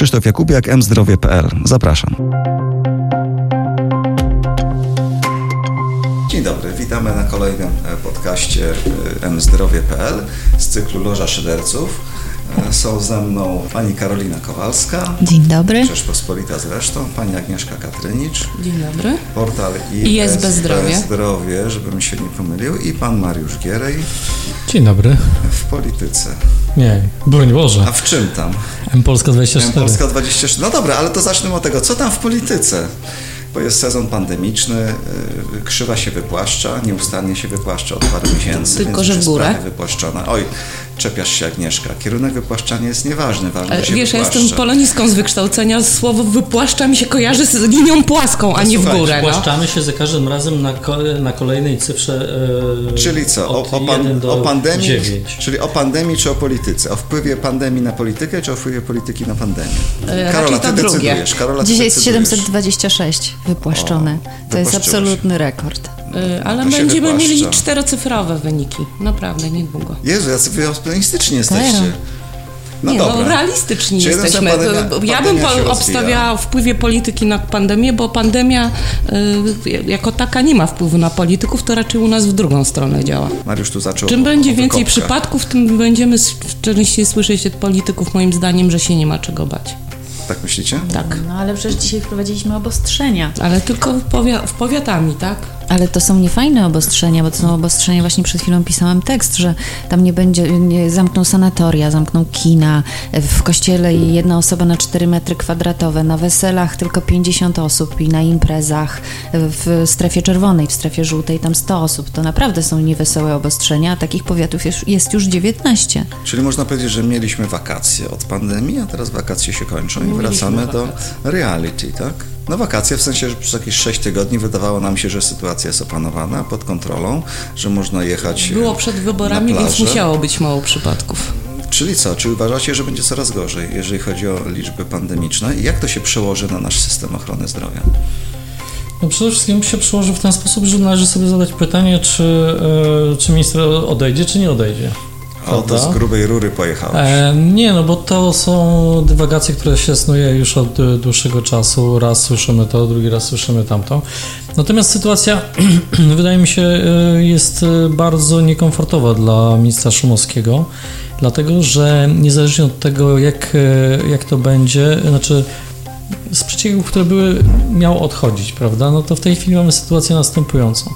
Krzysztof Jakubiak, mzdrowie.pl. Zapraszam. Dzień dobry, witamy na kolejnym e, podcaście e, mzdrowie.pl z cyklu Loża Szyderców. E, są ze mną pani Karolina Kowalska. Dzień dobry. Rzeczpospolita zresztą, pani Agnieszka Katrynicz. Dzień dobry. Portal ISB Zdrowie. Zdrowie, żebym się nie pomylił. I pan Mariusz Gierej. Dzień dobry. W polityce. Nie, broń Boże. A w czym tam? M Polska 24. M Polska 24. No dobra, ale to zacznę od tego, co tam w polityce? bo jest sezon pandemiczny, y, krzywa się wypłaszcza, nieustannie się wypłaszcza od paru miesięcy. Tylko, że w górę. Wypłaszczona. Oj, czepiasz się Agnieszka. Kierunek wypłaszczania jest nieważny, ważne Ale się Wiesz, wypłaszcza. ja jestem polonistką z wykształcenia, słowo wypłaszcza mi się kojarzy z linią płaską, a nie w górę. No. Płaszczamy się za każdym razem na, na kolejnej cyfrze e, Czyli co, o, o, pan, o pandemii, 9. czyli o pandemii czy o polityce? O wpływie pandemii na politykę, czy o wpływie polityki na pandemię? E, Karola, ty to decydujesz. Karola, Dzisiaj jest 726 wypłaszczone. O, to jest absolutny rekord. Yy, ale to będziemy mieli czterocyfrowe wyniki. Naprawdę, niedługo. Jezu, jacy wy optymistyczni jesteście. No nie, no, dobra. no realistyczni Czyli jesteśmy. Pandemia, ja bym obstawiała wpływie polityki na pandemię, bo pandemia y, jako taka nie ma wpływu na polityków, to raczej u nas w drugą stronę działa. Mariusz tu zaczął. Czym będzie więcej przypadków, tym będziemy częściej słyszeć od polityków, moim zdaniem, że się nie ma czego bać. Tak myślicie? Tak. No ale przecież dzisiaj wprowadziliśmy obostrzenia. Ale tylko w, powia w powiatami, tak? Ale to są niefajne obostrzenia, bo to są obostrzenia, właśnie przed chwilą pisałam tekst, że tam nie będzie, nie, zamkną sanatoria, zamkną kina, w kościele jedna osoba na 4 metry kwadratowe, na weselach tylko 50 osób i na imprezach w strefie czerwonej, w strefie żółtej tam 100 osób. To naprawdę są niewesołe obostrzenia, a takich powiatów jest, jest już 19. Czyli można powiedzieć, że mieliśmy wakacje od pandemii, a teraz wakacje się kończą i wracamy do reality, tak? No wakacje, w sensie, że przez jakieś 6 tygodni wydawało nam się, że sytuacja jest opanowana, pod kontrolą, że można jechać Było przed wyborami, więc musiało być mało przypadków. Czyli co? Czy uważacie, że będzie coraz gorzej, jeżeli chodzi o liczby pandemiczne? I jak to się przełoży na nasz system ochrony zdrowia? No przede wszystkim się przełoży w ten sposób, że należy sobie zadać pytanie, czy, yy, czy minister odejdzie, czy nie odejdzie. O, to z grubej rury pojechałeś. E, nie, no bo to są dywagacje, które się snuje już od e, dłuższego czasu. Raz słyszymy to, drugi raz słyszymy tamto. Natomiast sytuacja, wydaje mi się, e, jest e, bardzo niekomfortowa dla ministra Szumowskiego, dlatego że niezależnie od tego, jak, jak to będzie, znaczy z przecieków, które były, miał odchodzić, prawda, no to w tej chwili mamy sytuację następującą.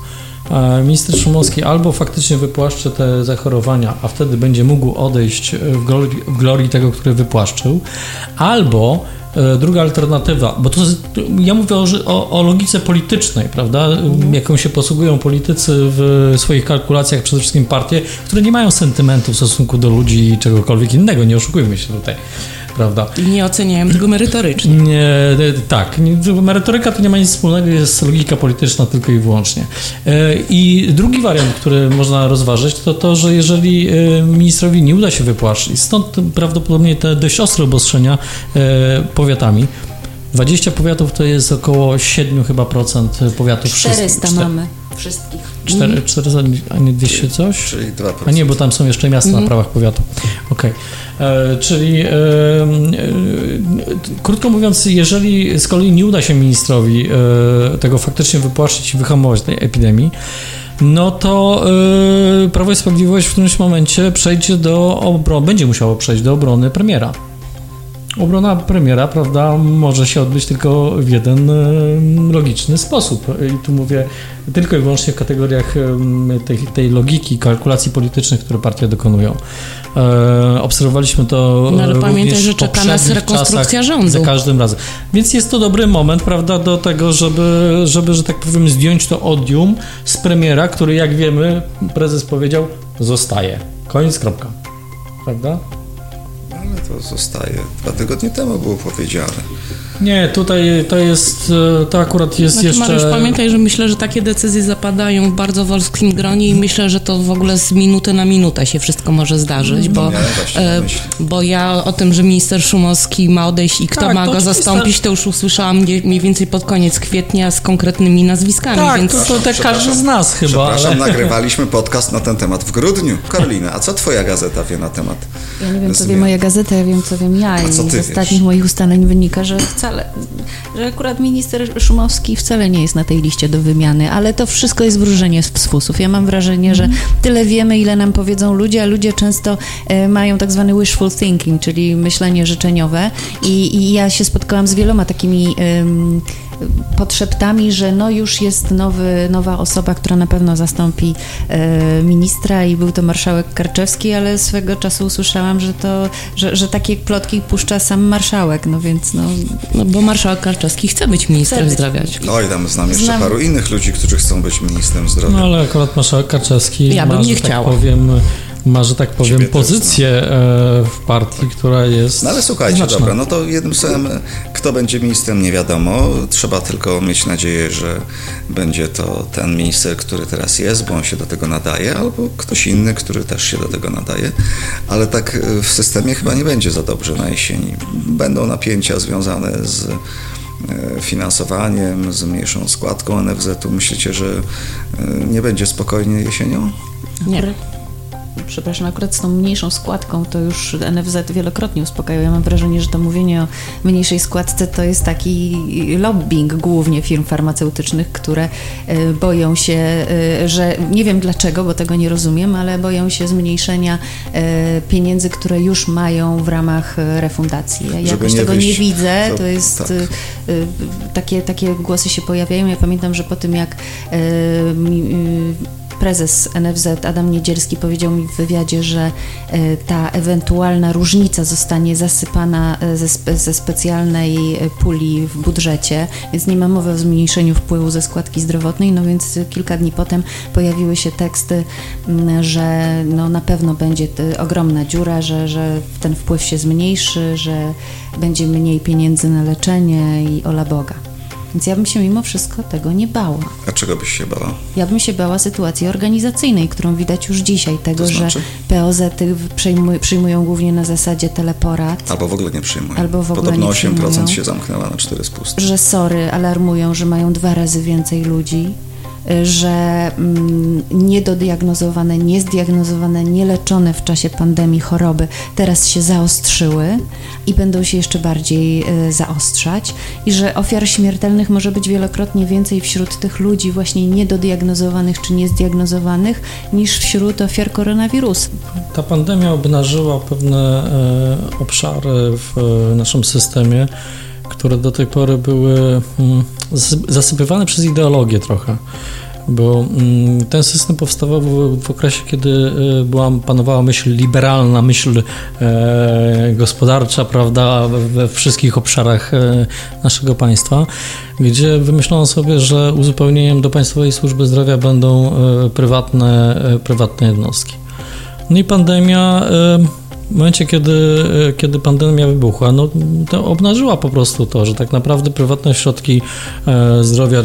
Minister Szumowski albo faktycznie wypłaszczy te zachorowania, a wtedy będzie mógł odejść w glorii, w glorii tego, który wypłaszczył, albo e, druga alternatywa, bo to ja mówię o, o, o, logice politycznej, prawda, mhm. jaką się posługują politycy w swoich kalkulacjach, przede wszystkim partie, które nie mają sentymentu w stosunku do ludzi i czegokolwiek innego, nie oszukujmy się tutaj prawda? I nie oceniają tego merytorycznie. Nie, tak, merytoryka to nie ma nic wspólnego, jest logika polityczna tylko i wyłącznie. E, I drugi wariant, który można rozważyć, to to, że jeżeli e, ministrowi nie uda się wypłaszczyć, stąd prawdopodobnie te dość ostre obostrzenia e, powiatami, 20 powiatów to jest około 7 chyba procent powiatów 400 mamy wszystkich. 4, 400, a nie 200 coś? Czyli 2%. A nie, bo tam są jeszcze miasta mhm. na prawach powiatu. Okej. Okay. E, czyli e, e, krótko mówiąc, jeżeli z kolei nie uda się ministrowi e, tego faktycznie wypłaszczyć i wyhamować tej epidemii, no to e, Prawo i Sprawiedliwość w którymś momencie przejdzie do obrony, będzie musiało przejść do obrony premiera. Obrona premiera, prawda, może się odbyć tylko w jeden logiczny sposób. I tu mówię tylko i wyłącznie w kategoriach tej, tej logiki, kalkulacji politycznych, które partie dokonują. E, obserwowaliśmy to. No ale pamiętaj, że czeka nas rekonstrukcja rządu. Za każdym razem. Więc jest to dobry moment, prawda, do tego, żeby, żeby, że tak powiem, zdjąć to odium z premiera, który, jak wiemy, prezes powiedział, zostaje. Koniec, kropka. Prawda? To zostaje. Dwa tygodnie temu było powiedziane. Nie, tutaj to jest, e, to akurat jest znaczy, jeszcze... Mariusz, pamiętaj, że myślę, że takie decyzje zapadają w bardzo wąskim gronie i myślę, że to w ogóle z minuty na minutę się wszystko może zdarzyć, bo, e, bo ja o tym, że minister Szumowski ma odejść i kto tak, ma go zastąpić, to już usłyszałam mniej więcej pod koniec kwietnia z konkretnymi nazwiskami. Tak, więc... to, to tak każdy z nas chyba. Przepraszam, ale... nagrywaliśmy podcast na ten temat w grudniu. Karolina, a co twoja gazeta wie na temat Ja nie wiem, co wie moja gazeta, to ja wiem, co wiem ja i z ostatnich wiesz? moich ustaleń wynika, że wcale, że akurat minister Szumowski wcale nie jest na tej liście do wymiany, ale to wszystko jest wróżenie z fusów. Ja mam wrażenie, że tyle wiemy, ile nam powiedzą ludzie, a ludzie często e, mają tak zwany wishful thinking, czyli myślenie życzeniowe i, i ja się spotkałam z wieloma takimi podszeptami, że no już jest nowy, nowa osoba, która na pewno zastąpi e, ministra i był to marszałek Karczewski, ale swego czasu usłyszałam, że to, że, że takie plotki puszcza sam marszałek, no więc no... No bo marszałek Karczewski chce być ministrem chce zdrowia. No i tam znam jeszcze znam. paru innych ludzi, którzy chcą być ministrem zdrowia. No ale akurat marszałek Karczewski ja bym ma, nie tak chciała. Tak powiem, ma, że tak powiem, pozycję też, no. w partii, która jest. No ale słuchajcie, znaczna. dobra, no to jednym słowem, kto będzie ministrem, nie wiadomo. Trzeba tylko mieć nadzieję, że będzie to ten minister, który teraz jest, bo on się do tego nadaje, albo ktoś inny, który też się do tego nadaje. Ale tak e, w systemie chyba nie będzie za dobrze na jesieni. Będą napięcia związane z e, finansowaniem, z mniejszą składką NFZ-u. Myślicie, że e, nie będzie spokojnie jesienią? Nie przepraszam, akurat z tą mniejszą składką to już NFZ wielokrotnie uspokajał. Ja mam wrażenie, że to mówienie o mniejszej składce to jest taki lobbying głównie firm farmaceutycznych, które e, boją się, e, że nie wiem dlaczego, bo tego nie rozumiem, ale boją się zmniejszenia e, pieniędzy, które już mają w ramach refundacji. Ja jakoś nie tego wyjść, nie widzę. To, to jest tak. takie, takie głosy się pojawiają. Ja pamiętam, że po tym jak prezes NFZ Adam Niedzielski powiedział mi w wywiadzie, że e, ta ewentualna różnica zostanie zasypana e, ze, ze specjalnej e, puli w budżecie, więc nie ma mowy o zmniejszeniu wpływu ze składki zdrowotnej, no więc kilka dni potem pojawiły się teksty, że no na pewno będzie ogromna dziura, że, że ten wpływ się zmniejszy, że będzie mniej pieniędzy na leczenie i ola Boga. Więc ja bym się mimo wszystko tego nie bała. A czego byś się bała? Ja bym się bała sytuacji organizacyjnej, którą widać już dzisiaj, tego, to znaczy? że POZ przyjmuj, przyjmują głównie na zasadzie teleporad. Albo w ogóle nie przyjmują. Albo w ogóle Podobno nie 8% przyjmują, się zamknęła na 4 spusty. Że sory alarmują, że mają dwa razy więcej ludzi że mm, niedodiagnozowane, niezdiagnozowane, nieleczone w czasie pandemii choroby teraz się zaostrzyły i będą się jeszcze bardziej e, zaostrzać i że ofiar śmiertelnych może być wielokrotnie więcej wśród tych ludzi właśnie niedodiagnozowanych czy niezdiagnozowanych niż wśród ofiar koronawirusa. Ta pandemia obnażyła pewne e, obszary w e, naszym systemie, które do tej pory były mm, zasypywane przez ideologię trochę bo mm, ten system powstawał w, okresie, kiedy e, była, panowała myśl liberalna, myśl e, gospodarcza, prawda, we wszystkich obszarach e, naszego państwa, gdzie wymyślono sobie, że uzupełnieniem do Państwowej Służby Zdrowia będą prywatne, prywatne jednostki. No i pandemia w momencie, kiedy, kiedy pandemia wybuchła, no, to obnażyła po prostu to, że tak naprawdę prywatne ośrodki e, zdrowia e,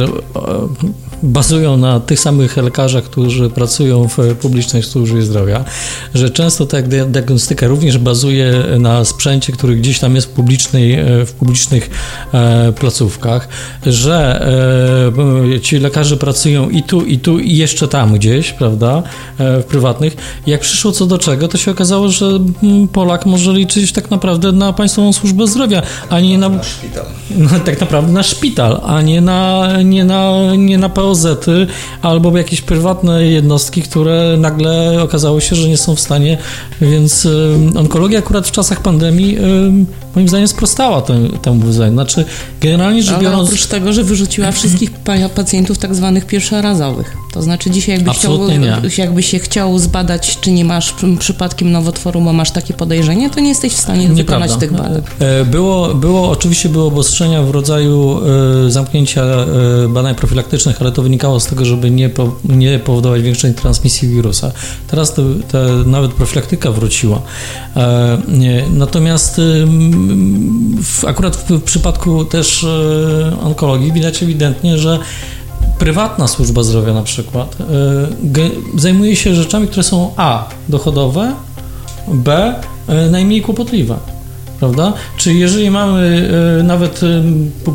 bazują na tych samych lekarzach, którzy pracują w publicznej służbie zdrowia, że często ta diagnostyka również bazuje na sprzęcie, który gdzieś tam jest w, publicznej, e, w publicznych placówkach, że ci lekarze pracują i tu, i tu, i jeszcze tam gdzieś, prawda, w prywatnych. Jak przyszło co do czego, to się okazało, że Polak może liczyć tak naprawdę na Państwową Służbę Zdrowia, a nie na... na szpital. No, tak naprawdę na szpital, a nie na, nie na, nie na POZ-y albo jakieś prywatne jednostki, które nagle okazało się, że nie są w stanie, więc onkologia akurat w czasach pandemii moim zdaniem sprostała temu, temu wyzwaniu. Znaczy, generalnie rzecz biorąc... Ale oprócz tego, że wyrzuciła wszystkich pacjentów tak zwanych pierwszorazowych. To znaczy dzisiaj jakbyś, chciał, jakbyś się chciał zbadać, czy nie masz przypadkiem nowotworu, bo masz takie podejrzenie, to nie jesteś w stanie Nieprawda. wykonać tych badań. E, było, było, oczywiście było obostrzenia w rodzaju e, zamknięcia e, badań profilaktycznych, ale to wynikało z tego, żeby nie, po, nie powodować większej transmisji wirusa. Teraz to, to nawet profilaktyka wróciła. Natomiast w, akurat w przypadku też onkologii widać ewidentnie, że prywatna służba zdrowia na przykład zajmuje się rzeczami, które są A dochodowe, B e, najmniej kłopotliwe. Prawda? Czy jeżeli mamy e, nawet e,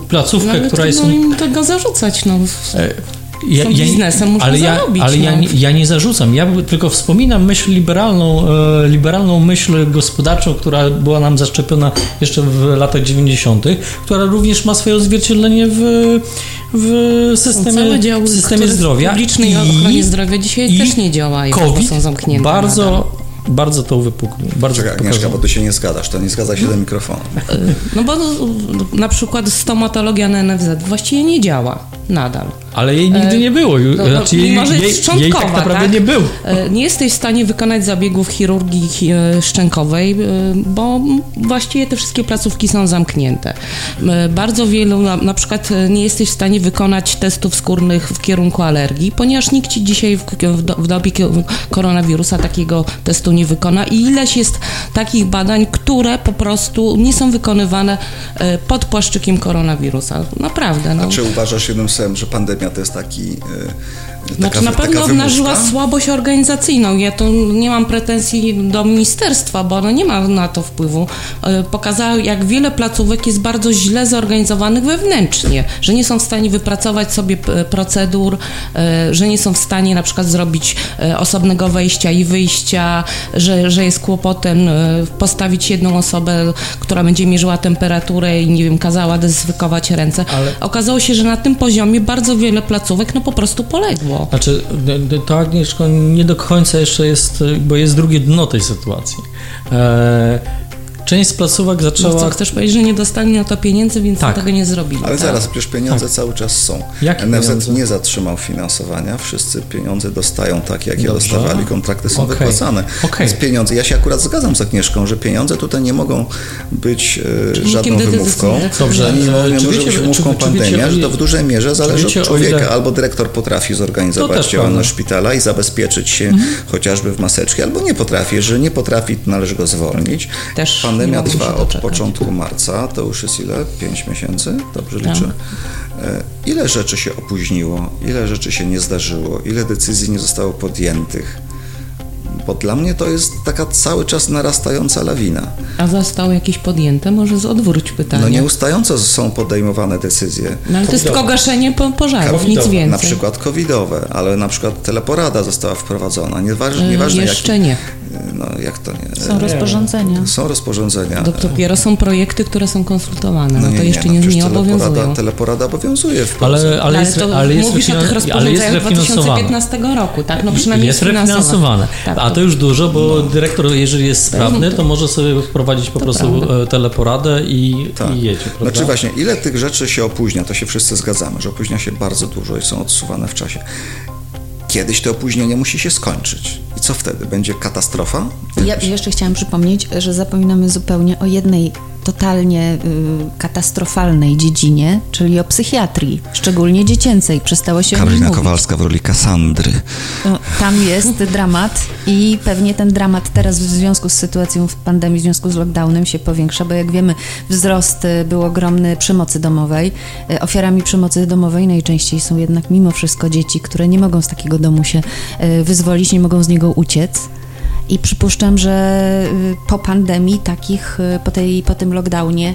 placówkę, nawet która jest. No im tego zarzucać, no. ja, biznesem muszą ale ja, zarobić. Ale no. ja, nie, ja nie zarzucam, ja tylko wspominam myśl liberalną, e, liberalną myśl gospodarczą, która była nam zaszczepiona jeszcze w latach 90., która również ma swoje odzwierciedlenie w, w systemie, w systemie zdrowia. Publicznej I, ochronie zdrowia dzisiaj też nie działają, bo są zamknięte. Bardzo. Bardzo to uwypuklił. Bardzo Czekaj, to Agnieszka, bo ty się nie zgadzasz, to nie zgadza się do mikrofonu. No bo no, na przykład stomatologia na NFZ właściwie nie działa nadal. Ale jej nigdy nie było. ju- No, no, znaczy jej, mimo, że jest jej, jej tak naprawdę tak? nie było. E, Nie jesteś w stanie wykonać zabiegów chirurgii chi- e, szczękowej, e, bo właściwie te wszystkie placówki są zamknięte. E, Bardzo wielu, na, na przykład e, nie jesteś w stanie wykonać testów skórnych w kierunku alergii, ponieważ nikt ci dzisiaj w, w, do- w dobie koronawirusa takiego testu nie wykona i ileś jest takich badań, które po prostu nie są wykonywane e, pod płaszczykiem koronawirusa. Naprawdę. No. Czy uważasz jednym słowem, że pandemia to jest taki... y, Taka, Znaczy na pewno obnażyła słabość organizacyjną. Ja tu nie mam pretensji do ministerstwa, bo ono nie ma na to wpływu. E, Pokazała, jak wiele placówek jest bardzo źle zorganizowanych wewnętrznie, że nie są w stanie wypracować sobie procedur, e, że nie są w stanie na przykład zrobić e, osobnego wejścia i wyjścia, że, że jest kłopotem postawić jedną osobę, która będzie mierzyła temperaturę i nie wiem, kazała dezynfekować ręce. Ale- Okazało się, że na tym poziomie bardzo wiele placówek no po prostu poległo. Znaczy, d- d- to Agnieszko nie do końca jeszcze jest, bo jest drugie dno tej sytuacji. E, część z placówek No zaczęła... co, chcesz powiedzieć, że nie dostali na to pieniędzy, więc Tak. tego nie zrobili. Ale tak? zaraz, przecież pieniądze cały czas są. Jakie NFZ pieniądze? nie zatrzymał finansowania, wszyscy pieniądze dostają takie, jakie Dobrze. dostawali, kontrakty są Okej. wypłacane. Okej. Więc pieniądze, ja się akurat zgadzam z Agnieszką, że pieniądze tutaj nie mogą być e, żadną wymówką. Dobrze, Ani nie, wiecie- być wymówką pandemia, że to w dużej mierze zależy wiecie, od człowieka. ile- Albo dyrektor potrafi zorganizować działalność prawda. szpitala i zabezpieczyć się Mhm. chociażby w maseczki, albo nie potrafi. Jeżeli nie potrafi, to należy go zwolnić. Też nie Pandemia trwa od początku marca, to już jest ile? Pięć miesięcy? Dobrze Tak. liczę. E, Ile rzeczy się opóźniło, ile rzeczy się nie zdarzyło, ile decyzji nie zostało podjętych? Bo dla mnie to jest taka cały czas narastająca lawina. A zostały jakieś podjęte? Może z- odwróć pytanie. No nieustająco są podejmowane decyzje. No, ale to jest tylko gaszenie po- pożarów, nic Covidowe, więcej. Na przykład covidowe, ale na przykład teleporada została wprowadzona. Nieważne, E, nieważne Jeszcze jaki, nie. No jak to nie? Są rozporządzenia. Są rozporządzenia. To dopiero są projekty, które są konsultowane. No, to jeszcze nie, przecież nie teleporada, obowiązują. teleporada obowiązuje w Polsce. Ale, ale, Ale jest, to ale jest, mówisz o tych ale rozporządzeniach refinansowane. 2015 roku, tak? No przynajmniej jest finansowane. refinansowane. Tak, A to już dużo, bo dyrektor, jeżeli jest sprawny, to może sobie wprowadzić po prostu prawda. e, teleporadę i, Tak. i jedzie, prawda? Znaczy właśnie, ile tych rzeczy się opóźnia, to się wszyscy zgadzamy, że opóźnia się bardzo dużo i są odsuwane w czasie. Kiedyś to opóźnienie musi się skończyć. Co wtedy? Będzie katastrofa? Ja jeszcze chciałam przypomnieć, że zapominamy zupełnie o jednej totalnie y, katastrofalnej dziedzinie, czyli o psychiatrii, szczególnie dziecięcej. Przestało się Karolina. Kowalska w roli Kasandry. No, Tam jest dramat i pewnie ten dramat teraz w związku z sytuacją w pandemii, w związku z lockdownem się powiększa, bo jak wiemy wzrost y, był ogromny przemocy domowej. Y, Ofiarami przemocy domowej najczęściej są jednak mimo wszystko dzieci, które nie mogą z takiego domu się y, wyzwolić, nie mogą z niego uciec. I przypuszczam, że y, po pandemii takich, y, po, tej, po tym lockdownie,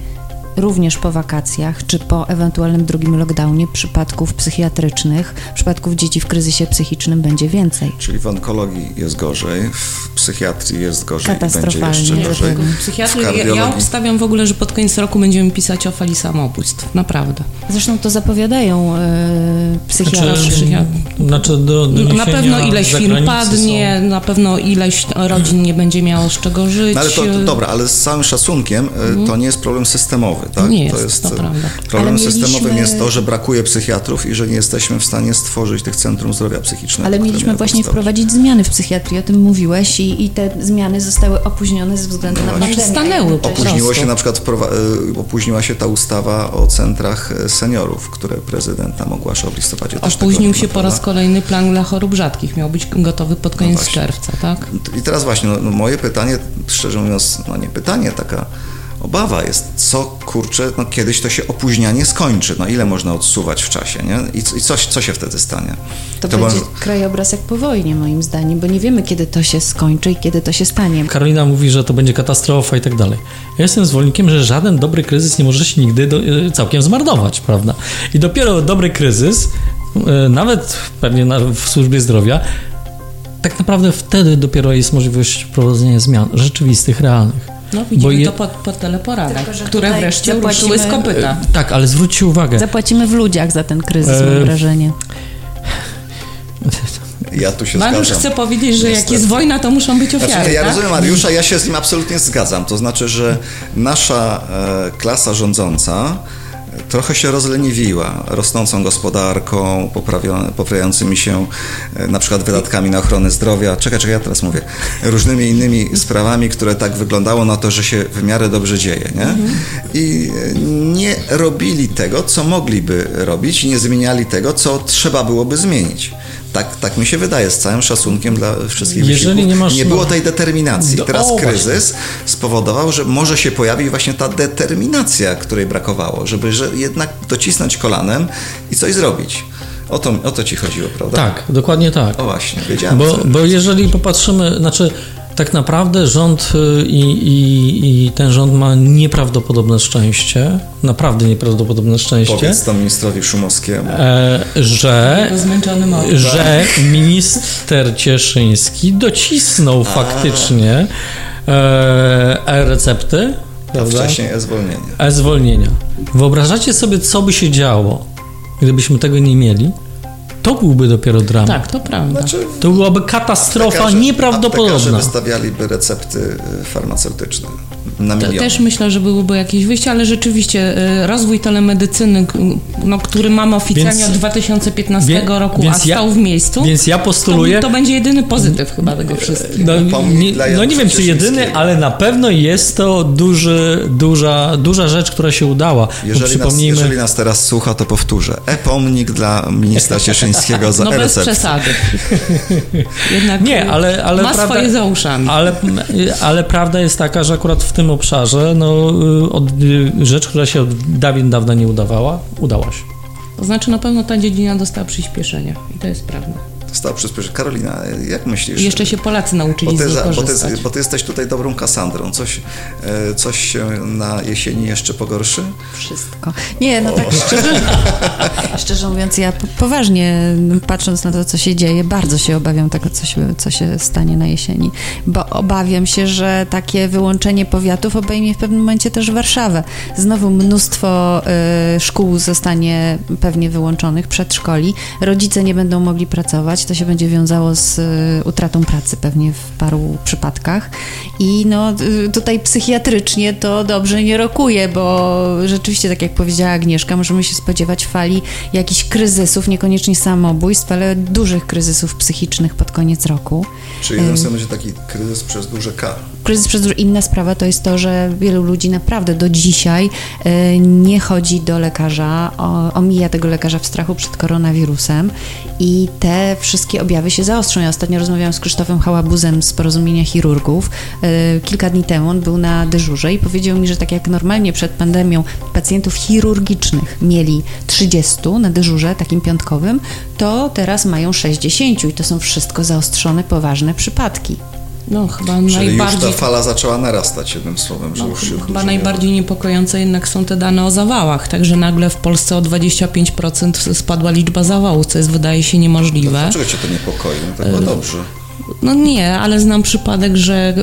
również po wakacjach, czy po ewentualnym drugim lockdownie, przypadków psychiatrycznych, przypadków dzieci w kryzysie psychicznym będzie więcej. Czyli w onkologii jest gorzej, w psychiatrii jest gorzej i będzie Katastrofalnie. jeszcze Nie, gorzej. Psychiatry, W ja, ja kardiologii. obstawiam w ogóle, że pod koniec roku będziemy pisać o fali samobójstw. Naprawdę. Zresztą to zapowiadają yy, psychiatrzy. Znaczy, psychiatry. znaczy do, do na pewno ileś firm padnie, Są... na pewno ileś rodzin nie będzie miało z czego żyć. No ale to, to dobra, ale z całym szacunkiem y, to nie jest problem systemowy, tak? Nie jest, to jest to prawda. Mieliśmy- systemowym jest to, że brakuje psychiatrów i że nie jesteśmy w stanie stworzyć tych centrum zdrowia psychicznego. Ale mieliśmy właśnie wprowadzić zmiany w psychiatrii, o tym mówiłeś i, i te zmiany zostały opóźnione ze względu na pandemię. stanęły Opóźniło się na przykład y, opóźniła się ta ustawa o centrach y, seniorów, które prezydent nam ogłaszał w listopadzie. Opóźnił się po raz kolejny plan dla chorób rzadkich. Miał być gotowy pod koniec właśnie. czerwca, tak? I teraz właśnie, no, no moje pytanie, szczerze mówiąc, no nie pytanie, taka obawa jest, co kurczę, no kiedyś to się opóźnianie skończy, no ile można odsuwać w czasie, nie? I, i coś, co się wtedy stanie? To, To będzie może- krajobraz jak po wojnie, moim zdaniem, bo nie wiemy, kiedy to się skończy i kiedy to się stanie. Karolina mówi, że to będzie katastrofa i tak dalej. Ja jestem zwolennikiem, że żaden dobry kryzys nie może się nigdy do, e, całkiem zmarnować, prawda? I dopiero dobry kryzys e, nawet pewnie w służbie zdrowia, tak naprawdę wtedy dopiero jest możliwość prowadzenia zmian rzeczywistych, realnych. No widzimy je... to po, po teleporadach, Tylko, które wreszcie zapłacimy... ruszyły z kopyta. E, tak, ale zwróćcie uwagę. Zapłacimy w ludziach za ten kryzys, mam e, wrażenie. Ja tu się Mariusz zgadzam. chce powiedzieć, że Niestety. jak jest wojna, to muszą być ofiary. Znaczy, ja tak? rozumiem Mariusza, ja się z nim absolutnie zgadzam. To znaczy, że nasza e, klasa rządząca trochę się rozleniwiła rosnącą gospodarką, poprawiającymi się e, na przykład wydatkami na ochronę zdrowia, czekaj, czekaj, ja teraz mówię, różnymi innymi sprawami, które tak wyglądało na to, że się w miarę dobrze dzieje, nie? I e, nie robili tego, co mogliby robić, nie zmieniali tego, co trzeba byłoby zmienić. Tak, tak mi się wydaje, z całym szacunkiem dla wszystkich Jeżeli nie, masz, nie było tej determinacji. Do, Teraz o, kryzys właśnie. spowodował, że może się pojawić właśnie ta determinacja, której brakowało, żeby że jednak docisnąć kolanem i coś zrobić. O to, o to ci chodziło, prawda? Tak, dokładnie tak. O właśnie, wiedziałem. Bo, bo jeżeli popatrzymy, znaczy tak naprawdę rząd y, i, i, i, ten rząd ma nieprawdopodobne szczęście, naprawdę nieprawdopodobne szczęście. Powiedz to ministrowi Szumowskiemu. E, że, że minister Cieszyński docisnął A. faktycznie e, e-recepty. A wcześniej e-zwolnienia. E-zwolnienia. Wyobrażacie sobie, co by się działo, gdybyśmy tego nie mieli? To byłby dopiero dramat. Tak, to prawda. Znaczy, to byłaby katastrofa aptekarze, nieprawdopodobna. Aptekarze wystawialiby recepty y, farmaceutyczne na miliony. Też myślę, że byłoby jakieś wyjście, ale rzeczywiście y, rozwój telemedycyny, no, który mamy oficjalnie więc, od 2015 wie, roku, a stał ja, w miejscu, więc ja postuluję... To, to, będzie jedyny pozytyw chyba tego wszystkiego. No, nie, no nie wiem, czy jedyny, ale na pewno jest to duży, duża, duża rzecz, która się udała. Jeżeli, przypomnijmy... nas, jeżeli nas teraz słucha, to powtórzę. E-pomnik dla ministra Cieszyńskiego za No bez przesady. Jednak nie, ale, ale ma prawda, swoje za uszami. Ale, ale prawda jest taka, że akurat w tym obszarze no, y, od, rzecz, która się od dawien dawna nie udawała, udała się. To znaczy na pewno ta dziedzina dostała przyspieszenia i to jest prawda stał przyspieszony. Karolina, jak myślisz? Jeszcze się Polacy nauczyli bo ty, z bo ty, bo ty jesteś tutaj dobrą Kasandrą. Coś, e, coś się na jesieni jeszcze pogorszy? Wszystko. Nie, no o. tak szczerze, szczerze mówiąc, ja poważnie patrząc na to, co się dzieje, bardzo się obawiam tego, co się, co się stanie na jesieni, bo obawiam się, że takie wyłączenie powiatów obejmie w pewnym momencie też Warszawę. Znowu mnóstwo y, szkół zostanie pewnie wyłączonych, przedszkoli. Rodzice nie będą mogli pracować to się będzie wiązało z y, utratą pracy pewnie w paru przypadkach. I no y, tutaj psychiatrycznie to dobrze nie rokuje, bo rzeczywiście, tak jak powiedziała Agnieszka, możemy się spodziewać fali jakichś kryzysów, niekoniecznie samobójstw, ale dużych kryzysów psychicznych pod koniec roku. Czyli um, będzie taki kryzys przez duże K. Kryzys. Inna sprawa to jest to, że wielu ludzi naprawdę do dzisiaj y, nie chodzi do lekarza, omija tego lekarza w strachu przed koronawirusem i te wszystkie objawy się zaostrzą. Ja ostatnio rozmawiałam z Krzysztofem Hałabuzem z Porozumienia Chirurgów. E, kilka dni temu on był na dyżurze i powiedział mi, że tak jak normalnie przed pandemią pacjentów chirurgicznych mieli 30 na dyżurze takim piątkowym, to teraz mają 60 i to są wszystko zaostrzone, poważne przypadki. No, chyba Czyli najbardziej... już ta fala zaczęła narastać, jednym słowem, że no, już się Chyba najbardziej niepokojące jednak są te dane o zawałach, także nagle w Polsce o 25% spadła liczba zawałów, co jest wydaje się niemożliwe. Dlaczego Cię to niepokoi? No, tak było dobrze. No nie, ale znam przypadek, że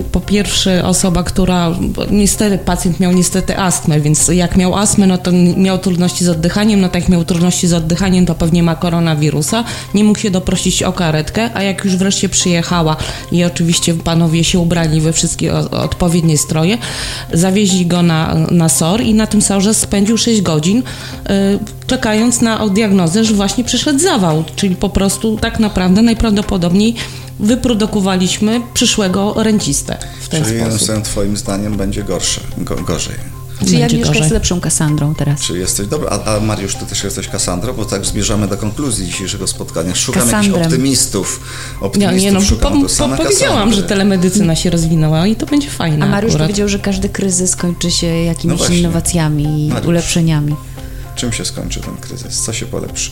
y, po pierwsze osoba, która, niestety pacjent miał niestety astmę, więc jak miał astmę, no to miał trudności z oddychaniem, no tak jak miał trudności z oddychaniem, to pewnie ma koronawirusa, nie mógł się doprosić o karetkę, a jak już wreszcie przyjechała i oczywiście panowie się ubrali we wszystkie odpowiednie stroje, zawieźli go na, na SOR i na tym SORze spędził 6 godzin, yy, czekając na diagnozę, że właśnie przyszedł zawał, czyli po prostu tak naprawdę najprawdopodobniej wyprodukowaliśmy przyszłego rencistę w ten Czyli sposób. Czyli twoim zdaniem będzie gorsze, go, gorzej. Czy ja jest lepszą Kasandrą teraz? Czy jesteś dobra? A, a, Mariusz, ty też jesteś Kasandrą? Bo tak zbierzamy do konkluzji dzisiejszego spotkania. Szukam Kasandrem. jakichś optymistów. optymistów nie, no, szukam, po, po, powiedziałam, że telemedycyna się rozwinęła i to będzie fajne A Mariusz akurat. powiedział, że każdy kryzys kończy się jakimiś no innowacjami i ulepszeniami. Czym się skończy ten kryzys? Co się polepszy?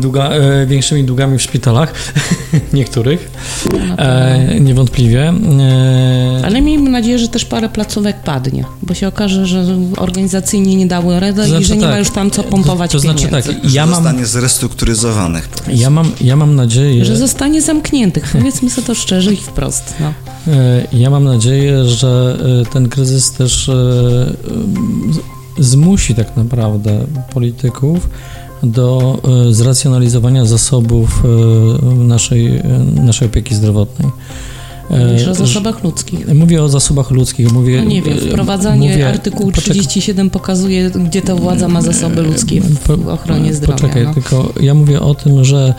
Długa, większymi długami w szpitalach, niektórych, e, niewątpliwie. E... Ale miejmy nadzieję, że też parę placówek padnie, bo się okaże, że organizacyjnie nie dały rady znaczy, i że nie tak, ma już tam co pompować to, to znaczy tak, ja mam, zostanie zrestrukturyzowanych. Ja mam, ja mam nadzieję... Że zostanie zamkniętych, powiedzmy sobie to szczerze i wprost. No. E, ja mam nadzieję, że e, ten kryzys też e, zmusi tak naprawdę polityków do zracjonalizowania zasobów naszej, naszej opieki zdrowotnej. Mówisz o zasobach ludzkich. Mówię o zasobach ludzkich. Mówię, no nie wiem, wprowadzanie mówię, artykułu 37 pokazuje, gdzie ta władza ma zasoby ludzkie w ochronie zdrowia. Poczekaj, no. tylko ja mówię o tym, że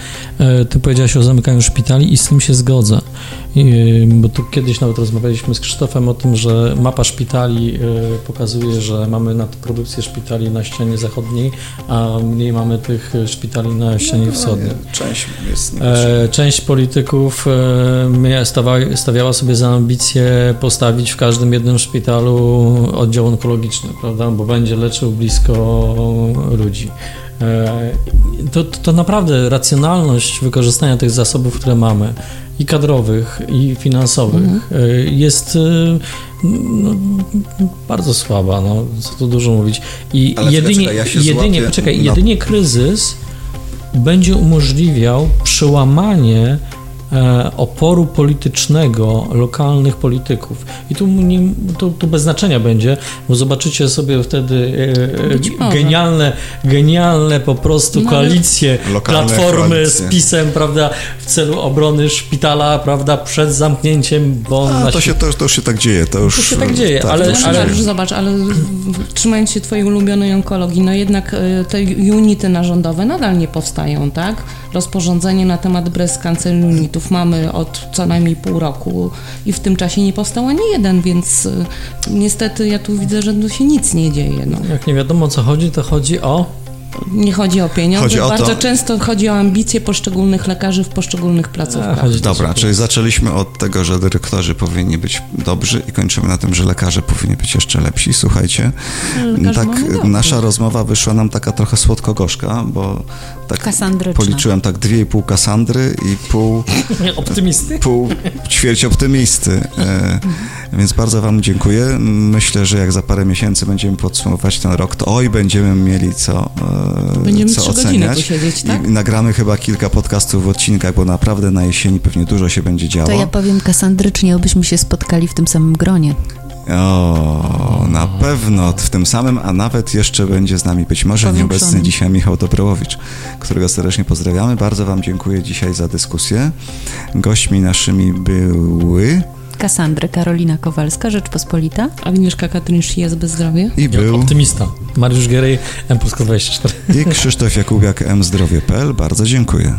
ty powiedziałaś o zamykaniu szpitali i z tym się zgodzę. Bo tu kiedyś nawet rozmawialiśmy z Krzysztofem o tym, że mapa szpitali pokazuje, że mamy nadprodukcję szpitali na ścianie zachodniej, a mniej mamy tych szpitali na ścianie no, wschodniej. Część jest e, Część polityków e, stawa, stawiała sobie za ambicję postawić w każdym jednym szpitalu oddział onkologiczny, prawda, bo będzie leczył blisko ludzi. E, to, to naprawdę racjonalność wykorzystania tych zasobów, które mamy, i kadrowych, i finansowych, mhm. E, jest e, no, bardzo słaba, no, co tu dużo mówić. I Ale jedynie, czekaj, ja jedynie, poczekaj, no. jedynie kryzys będzie umożliwiał przełamanie oporu politycznego lokalnych polityków. I tu, nie, tu, tu, bez znaczenia będzie, bo zobaczycie sobie wtedy e, e genialne, genialne po prostu no, koalicje, platformy koalicje. z PiSem, prawda, celu obrony szpitala, prawda, przed zamknięciem, bo... A, to, się, to, to już się tak dzieje, to już... To się tak dzieje, tak, ale... ale... Już zobacz, ale trzymając się twojej ulubionej onkologii, no jednak e, te unity narządowe nadal nie powstają, tak? Rozporządzenie na temat breast cancer unitów mamy od co najmniej pół roku i w tym czasie nie powstał ani jeden, więc y, niestety ja tu widzę, że tu się nic nie dzieje. No. Jak nie wiadomo o co chodzi, to chodzi o nie chodzi o pieniądze, chodzi o bardzo to... często chodzi o ambicje poszczególnych lekarzy w poszczególnych placówkach. A, Dobra, czyli zaczęliśmy od tego, że dyrektorzy powinni być dobrzy i kończymy na tym, że lekarze powinni być jeszcze lepsi. Słuchajcie, tak nasza rozmowa wyszła nam taka trochę słodko-gorzka, bo tak policzyłem tak dwie i pół Kasandry i pół... Optymisty? Pół ćwierć optymisty. E, więc bardzo wam dziękuję. Myślę, że jak za parę miesięcy będziemy podsumować ten rok, to oj, będziemy mieli co e, Będziemy co oceniać. Posiedzieć, tak? I nagramy chyba kilka podcastów w odcinkach, bo naprawdę na jesieni pewnie dużo się będzie działo. To ja powiem kasandrycznie, obyśmy się spotkali w tym samym gronie. O, na pewno w tym samym, a nawet jeszcze będzie z nami być może nieobecny dzisiaj Michał Dobrowicz, którego serdecznie pozdrawiamy. Bardzo Wam dziękuję dzisiaj za dyskusję. Gośćmi naszymi były Kasandry Karolina Kowalska, Rzeczpospolita. Agnieszka Katrin jest Bezdrowie. I był... Optymista. Mariusz Gierej, M 24. I Krzysztof Jakubiak, M Zdrowie.pl. Bardzo dziękuję.